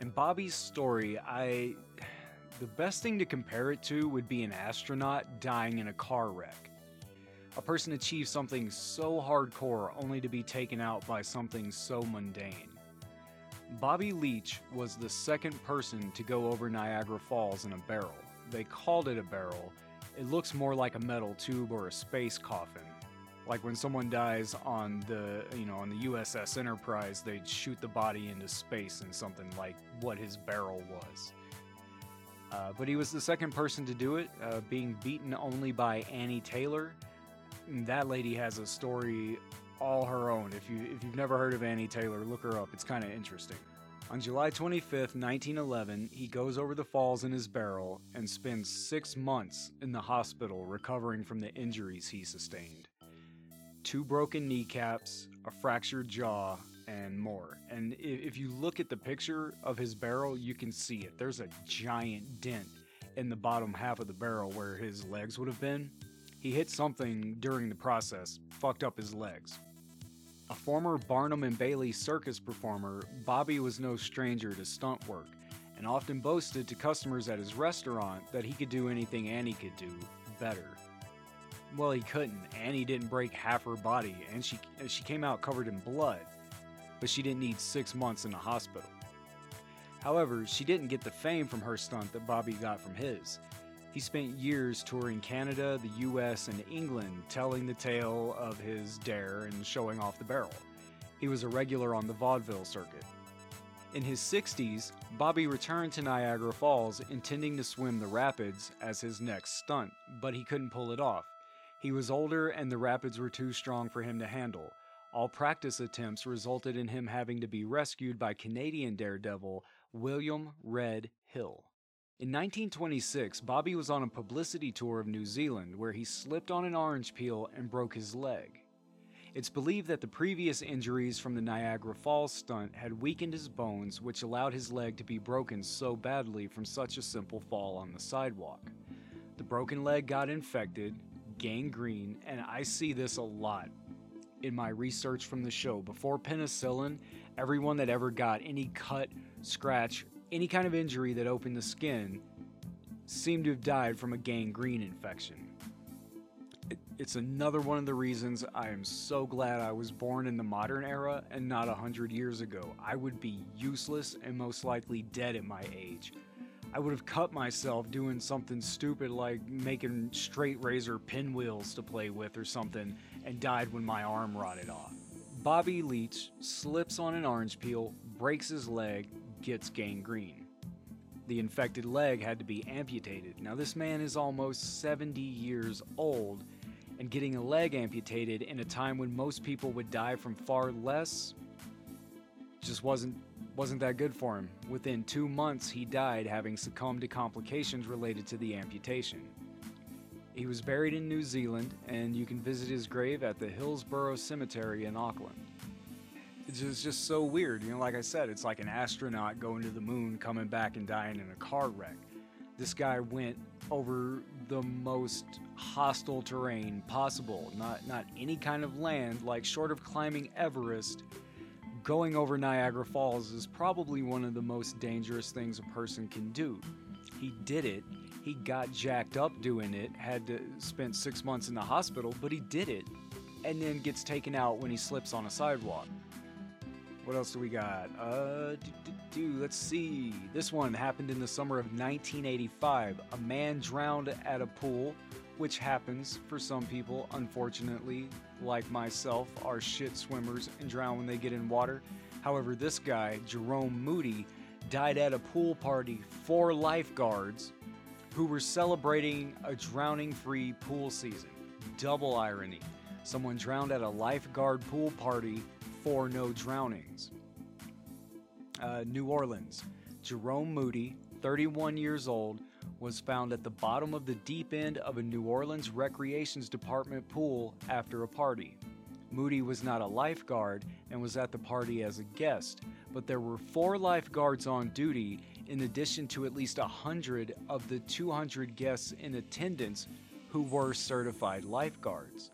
And Bobby's story, I. The best thing to compare it to would be an astronaut dying in a car wreck. A person achieves something so hardcore only to be taken out by something so mundane. Bobby Leach was the second person to go over Niagara Falls in a barrel. They called it a barrel. It looks more like a metal tube or a space coffin. Like when someone dies on the, you know, on the USS Enterprise, they'd shoot the body into space in something like what his barrel was. Uh, but he was the second person to do it, uh, being beaten only by Annie Taylor, that lady has a story all her own. If you if you've never heard of Annie Taylor, look her up. It's kind of interesting. On July 25th, 1911, he goes over the falls in his barrel and spends six months in the hospital recovering from the injuries he sustained. Two broken kneecaps, a fractured jaw, and more. And if you look at the picture of his barrel, you can see it. There's a giant dent in the bottom half of the barrel where his legs would have been. He hit something during the process, fucked up his legs. A former Barnum and Bailey circus performer, Bobby was no stranger to stunt work and often boasted to customers at his restaurant that he could do anything Annie could do better. Well, he couldn't. Annie didn't break half her body and she she came out covered in blood, but she didn't need 6 months in a hospital. However, she didn't get the fame from her stunt that Bobby got from his. He spent years touring Canada, the US, and England telling the tale of his dare and showing off the barrel. He was a regular on the vaudeville circuit. In his 60s, Bobby returned to Niagara Falls intending to swim the rapids as his next stunt, but he couldn't pull it off. He was older and the rapids were too strong for him to handle. All practice attempts resulted in him having to be rescued by Canadian daredevil William Red Hill. In 1926, Bobby was on a publicity tour of New Zealand where he slipped on an orange peel and broke his leg. It's believed that the previous injuries from the Niagara Falls stunt had weakened his bones, which allowed his leg to be broken so badly from such a simple fall on the sidewalk. The broken leg got infected, gangrene, and I see this a lot in my research from the show. Before penicillin, everyone that ever got any cut, scratch, any kind of injury that opened the skin seemed to have died from a gangrene infection. It's another one of the reasons I am so glad I was born in the modern era and not a hundred years ago. I would be useless and most likely dead at my age. I would have cut myself doing something stupid like making straight razor pinwheels to play with or something and died when my arm rotted off. Bobby Leach slips on an orange peel, breaks his leg, gets gangrene. The infected leg had to be amputated. Now, this man is almost 70 years old, and getting a leg amputated in a time when most people would die from far less just wasn't wasn't that good for him. Within 2 months he died having succumbed to complications related to the amputation. He was buried in New Zealand and you can visit his grave at the Hillsborough Cemetery in Auckland. It's just, so weird. You know, like I said, it's like an astronaut going to the moon, coming back and dying in a car wreck. This guy went over the most hostile terrain possible. Not not any kind of land, like short of climbing Everest, going over Niagara Falls is probably one of the most dangerous things a person can do. He did it. He got jacked up doing it, had to spend six months in the hospital, but he did it, and then gets taken out when he slips on a sidewalk. What else do we got? Uh, do, do, do, let's see. This one happened in the summer of 1985. A man drowned at a pool, which happens for some people, unfortunately, like myself, are shit swimmers and drown when they get in water. However, this guy, Jerome Moody, died at a pool party for lifeguards who were celebrating a drowning free pool season. Double irony. Someone drowned at a lifeguard pool party for no drownings. Uh, New Orleans. Jerome Moody, 31 years old, was found at the bottom of the deep end of a New Orleans Recreations Department pool after a party. Moody was not a lifeguard and was at the party as a guest, but there were four lifeguards on duty in addition to at least 100 of the 200 guests in attendance who were certified lifeguards.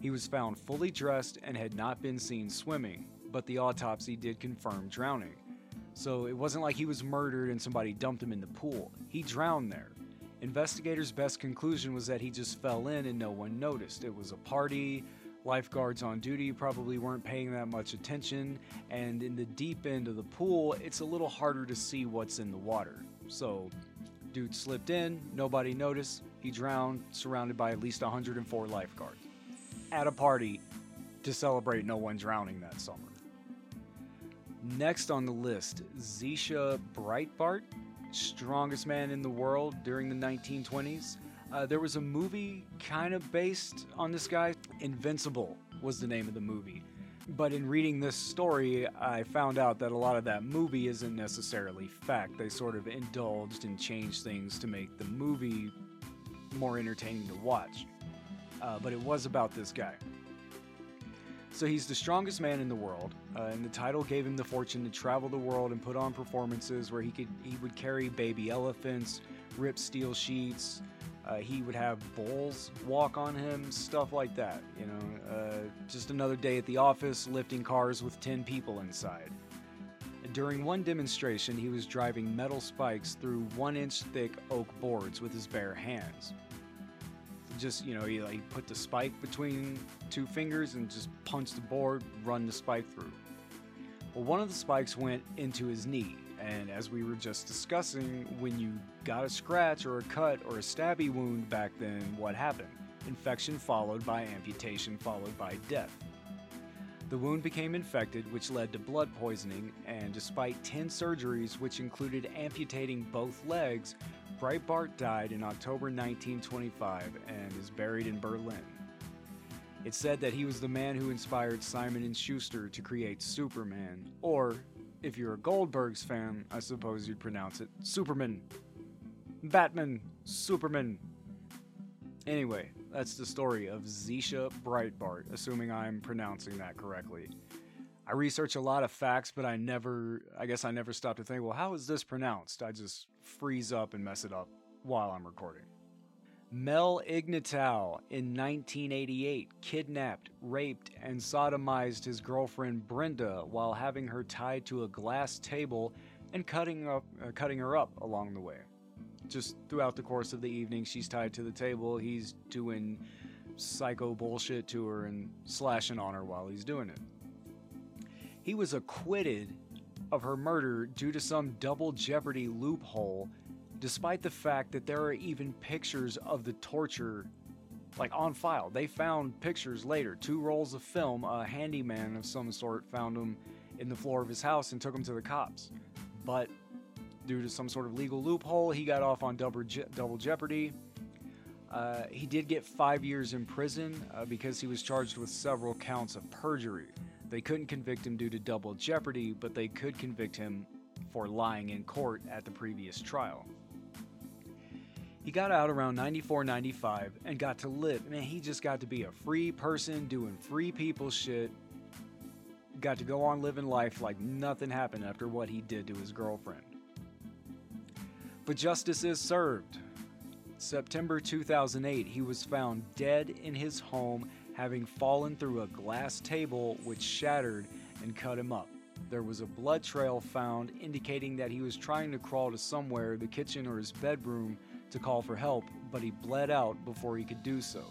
He was found fully dressed and had not been seen swimming, but the autopsy did confirm drowning. So it wasn't like he was murdered and somebody dumped him in the pool. He drowned there. Investigators' best conclusion was that he just fell in and no one noticed. It was a party, lifeguards on duty probably weren't paying that much attention, and in the deep end of the pool, it's a little harder to see what's in the water. So, dude slipped in, nobody noticed, he drowned, surrounded by at least 104 lifeguards at a party to celebrate no one drowning that summer. Next on the list, Zisha Breitbart, strongest man in the world during the 1920s. Uh, there was a movie kind of based on this guy. Invincible was the name of the movie. But in reading this story, I found out that a lot of that movie isn't necessarily fact. They sort of indulged and changed things to make the movie more entertaining to watch uh, but it was about this guy. So he's the strongest man in the world, uh, and the title gave him the fortune to travel the world and put on performances where he could he would carry baby elephants, rip steel sheets. Uh, he would have bulls walk on him, stuff like that. You know, uh, just another day at the office, lifting cars with ten people inside. During one demonstration, he was driving metal spikes through one-inch thick oak boards with his bare hands just you know he like put the spike between two fingers and just punch the board, run the spike through. Well, one of the spikes went into his knee, and as we were just discussing, when you got a scratch or a cut or a stabby wound back then, what happened? Infection followed by amputation followed by death. The wound became infected, which led to blood poisoning, and despite 10 surgeries, which included amputating both legs, Breitbart died in October 1925 and is buried in Berlin. It's said that he was the man who inspired Simon and Schuster to create Superman, or if you're a Goldbergs fan, I suppose you'd pronounce it Superman. Batman, Superman. Anyway, that's the story of Zisha Breitbart, assuming I'm pronouncing that correctly. I research a lot of facts, but I never, I guess I never stop to think, well, how is this pronounced? I just freeze up and mess it up while I'm recording. Mel Ignatow in 1988 kidnapped, raped, and sodomized his girlfriend Brenda while having her tied to a glass table and cutting, up, uh, cutting her up along the way. Just throughout the course of the evening, she's tied to the table. He's doing psycho bullshit to her and slashing on her while he's doing it. He was acquitted of her murder due to some double jeopardy loophole, despite the fact that there are even pictures of the torture like on file. They found pictures later, two rolls of film. A handyman of some sort found them in the floor of his house and took them to the cops. But due to some sort of legal loophole, he got off on double, je- double jeopardy. Uh, he did get five years in prison uh, because he was charged with several counts of perjury. They couldn't convict him due to double jeopardy, but they could convict him for lying in court at the previous trial. He got out around 94 95 and got to live. Man, he just got to be a free person doing free people shit. got to go on living life like nothing happened after what he did to his girlfriend. But justice is served. September 2008, he was found dead in his home, having fallen through a glass table which shattered and cut him up. There was a blood trail found indicating that he was trying to crawl to somewhere, the kitchen or his bedroom, to call for help, but he bled out before he could do so.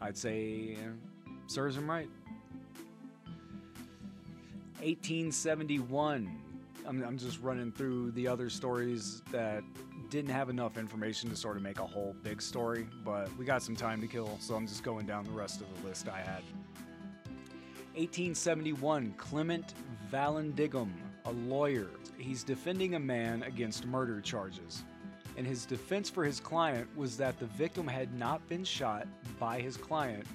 I'd say serves him right. 1871. I'm, I'm just running through the other stories that didn't have enough information to sort of make a whole big story, but we got some time to kill, so I'm just going down the rest of the list I had. 1871, Clement Vallandigham, a lawyer. He's defending a man against murder charges. And his defense for his client was that the victim had not been shot by his client,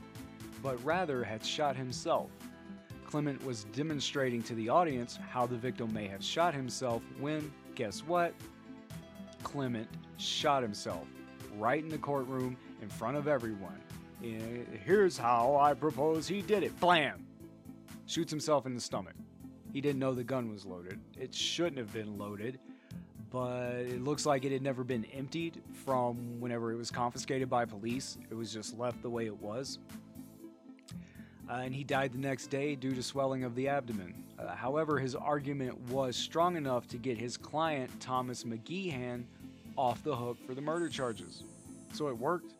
but rather had shot himself. Clement was demonstrating to the audience how the victim may have shot himself when, guess what? Clement shot himself right in the courtroom in front of everyone. Eh, Here's how I propose he did it. Blam! Shoots himself in the stomach. He didn't know the gun was loaded. It shouldn't have been loaded, but it looks like it had never been emptied from whenever it was confiscated by police. It was just left the way it was. Uh, and he died the next day due to swelling of the abdomen. Uh, however, his argument was strong enough to get his client, Thomas McGeehan, off the hook for the murder charges. So it worked.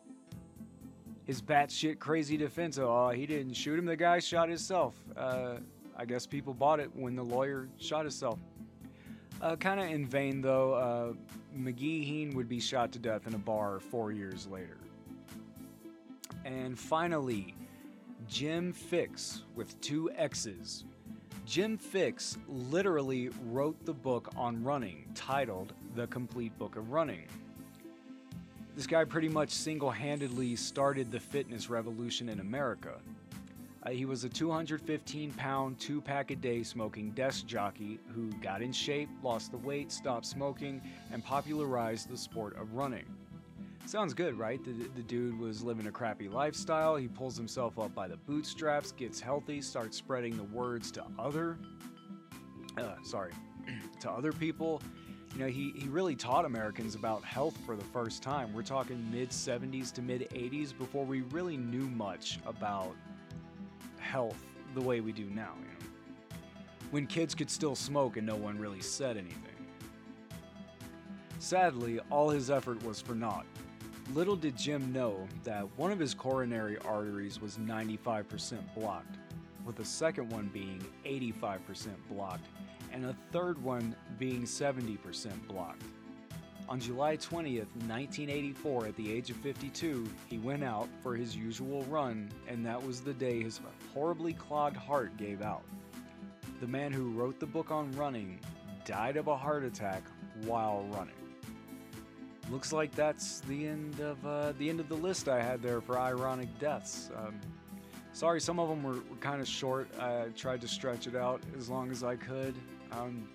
His batshit crazy defense of, oh, he didn't shoot him, the guy shot himself. Uh, I guess people bought it when the lawyer shot himself. Uh, kind of in vain, though, uh, McGeehan would be shot to death in a bar four years later. And finally, Jim Fixx with two X's. Jim Fixx literally wrote the book on running titled The Complete Book of Running. This guy pretty much single handedly started the fitness revolution in America. Uh, he was a 215 pound, two pack a day smoking desk jockey who got in shape, lost the weight, stopped smoking, and popularized the sport of running. Sounds good, right? The, the dude was living a crappy lifestyle. He pulls himself up by the bootstraps, gets healthy, starts spreading the words to other, uh, sorry, to other people. You know, he, he really taught Americans about health for the first time. We're talking mid 70s to mid 80s before we really knew much about health the way we do now, you know. When kids could still smoke and no one really said anything. Sadly, all his effort was for naught. Little did Jim know that one of his coronary arteries was 95% blocked, with the second one being 85% blocked, and a third one being 70% blocked. On July 20th, 1984, at the age of 52, he went out for his usual run, and that was the day his horribly clogged heart gave out. The man who wrote the book on running died of a heart attack while running. Looks like that's the end of uh, the end of the list I had there for ironic deaths. Um, sorry, some of them were, were kind of short. I tried to stretch it out as long as I could. Um,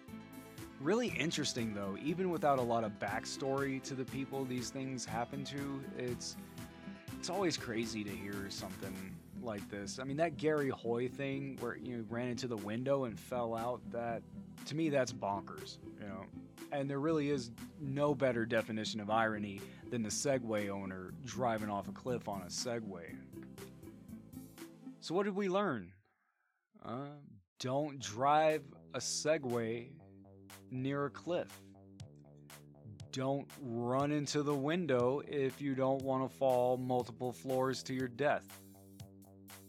really interesting though, even without a lot of backstory to the people these things happen to. It's it's always crazy to hear something like this. I mean, that Garry Hoy thing where you know ran into the window and fell out. That to me, that's bonkers. You know, and there really is no better definition of irony than the Segway owner driving off a cliff on a Segway. So what did we learn? Uh, don't drive a Segway near a cliff. Don't run into the window if you don't want to fall multiple floors to your death.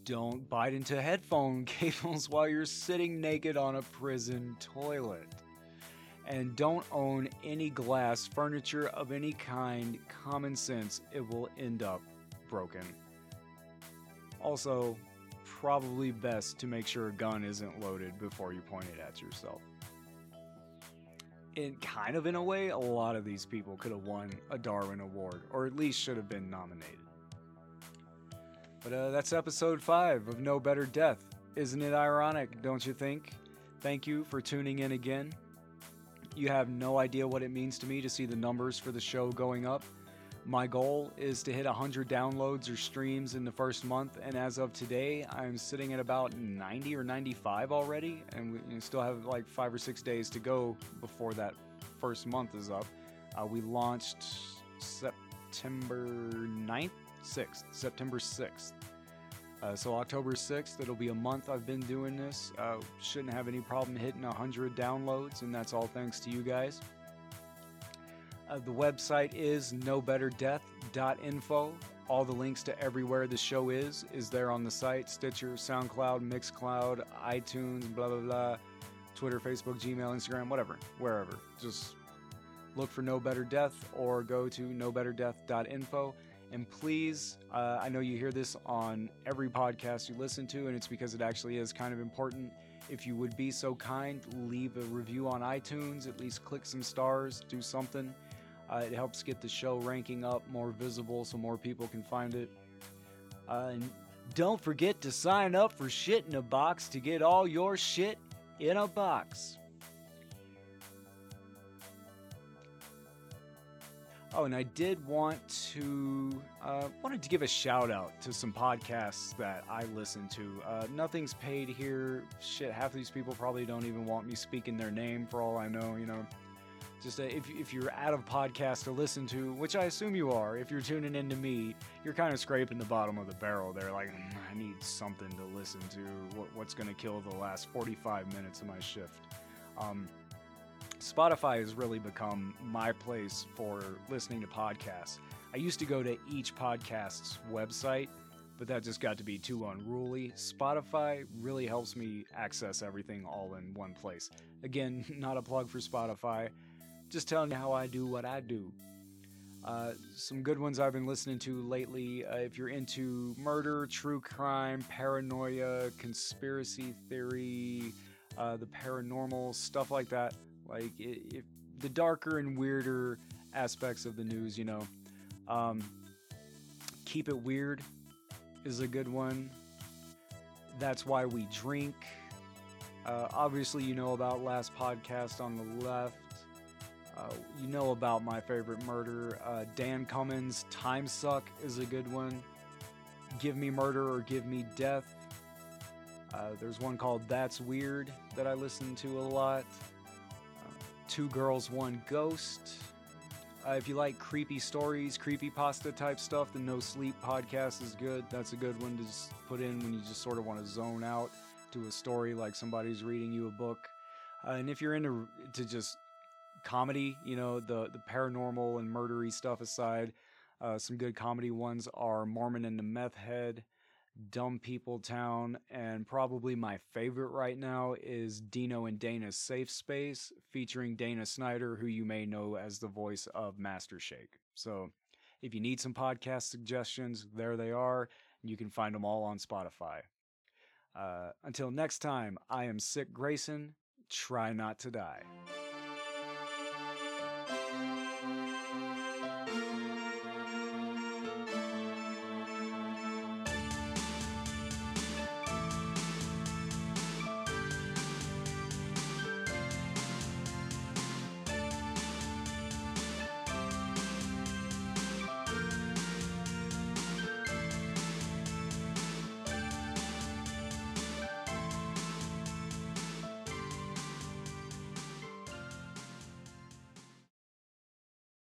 Don't bite into headphone cables while you're sitting naked on a prison toilet. And don't own any glass furniture of any kind. Common sense, it will end up broken. Also, probably best to make sure a gun isn't loaded before you point it at yourself in kind of in a way, a lot of these people could have won a Darwin Award, or at least should have been nominated. But uh, that's episode five of No Better Death. Isn't it ironic, don't you think? Thank you for tuning in again. You have no idea what it means to me to see the numbers for the show going up. My goal is to hit 100 downloads or streams in the first month, and as of today, I'm sitting at about 90 or 95 already, and we still have like five or six days to go before that first month is up. Uh, we launched September 9th, 6th, September 6th. Uh, so October 6th, it'll be a month I've been doing this. Uh, shouldn't have any problem hitting 100 downloads, and that's all thanks to you guys. Uh, the website is nobetterdeath.info. All the links to everywhere the show is is there on the site: Stitcher, SoundCloud, Mixcloud, iTunes, blah blah blah, Twitter, Facebook, Gmail, Instagram, whatever, wherever. Just look for No Better Death or go to nobetterdeath.info. And please, uh, I know you hear this on every podcast you listen to, and it's because it actually is kind of important. If you would be so kind, leave a review on iTunes, at least click some stars, do something. Uh, it helps get the show ranking up more visible so more people can find it. Uh, and don't forget to sign up for Shit in a Box to get all your shit in a box. Oh, and I did want to uh, wanted to give a shout out to some podcasts that I listen to. Uh, nothing's paid here. Shit, half of these people probably don't even want me speaking their name for all I know. You know, just uh, if if you're out of podcast to listen to, which I assume you are, if you're tuning into me, you're kind of scraping the bottom of the barrel. There, like "Mm, I need something to listen to. What, what's going to kill the last 45 minutes of my shift? Um, Spotify has really become my place for listening to podcasts. I used to go to each podcast's website, but that just got to be too unruly. Spotify really helps me access everything all in one place. Again, not a plug for Spotify, just telling you how I do what I do. Uh, some good ones I've been listening to lately. Uh, if you're into murder, true crime, paranoia, conspiracy theory, uh, the paranormal, stuff like that, like i if the darker and weirder aspects of the news, you know, um, keep it weird is a good one. That's why we drink. Uh, obviously, you know about last podcast on the left. Uh, you know about my favorite murder. Uh, Dan Cummins' Time Suck is a good one. Give Me Murder or Give Me Death. Uh, there's one called That's Weird that I listen to a lot. Two Girls, One Ghost. Uh, if you like creepy stories, creepy pasta type stuff, the No Sleep podcast is good. That's a good one to just put in when you just sort of want to zone out to a story like somebody's reading you a book. Uh, and if you're into to just comedy, you know, the the paranormal and murdery stuff aside, uh, some good comedy ones are Mormon and the Meth Head, Dumb People Town, and probably my favorite right now is Dino and Dana's Safe Space, featuring Dana Snyder, who you may know as the voice of Master Shake. So, if you need some podcast suggestions, there they are. You can find them all on Spotify. Uh, until next time, I am Sick Grayson. Try not to die.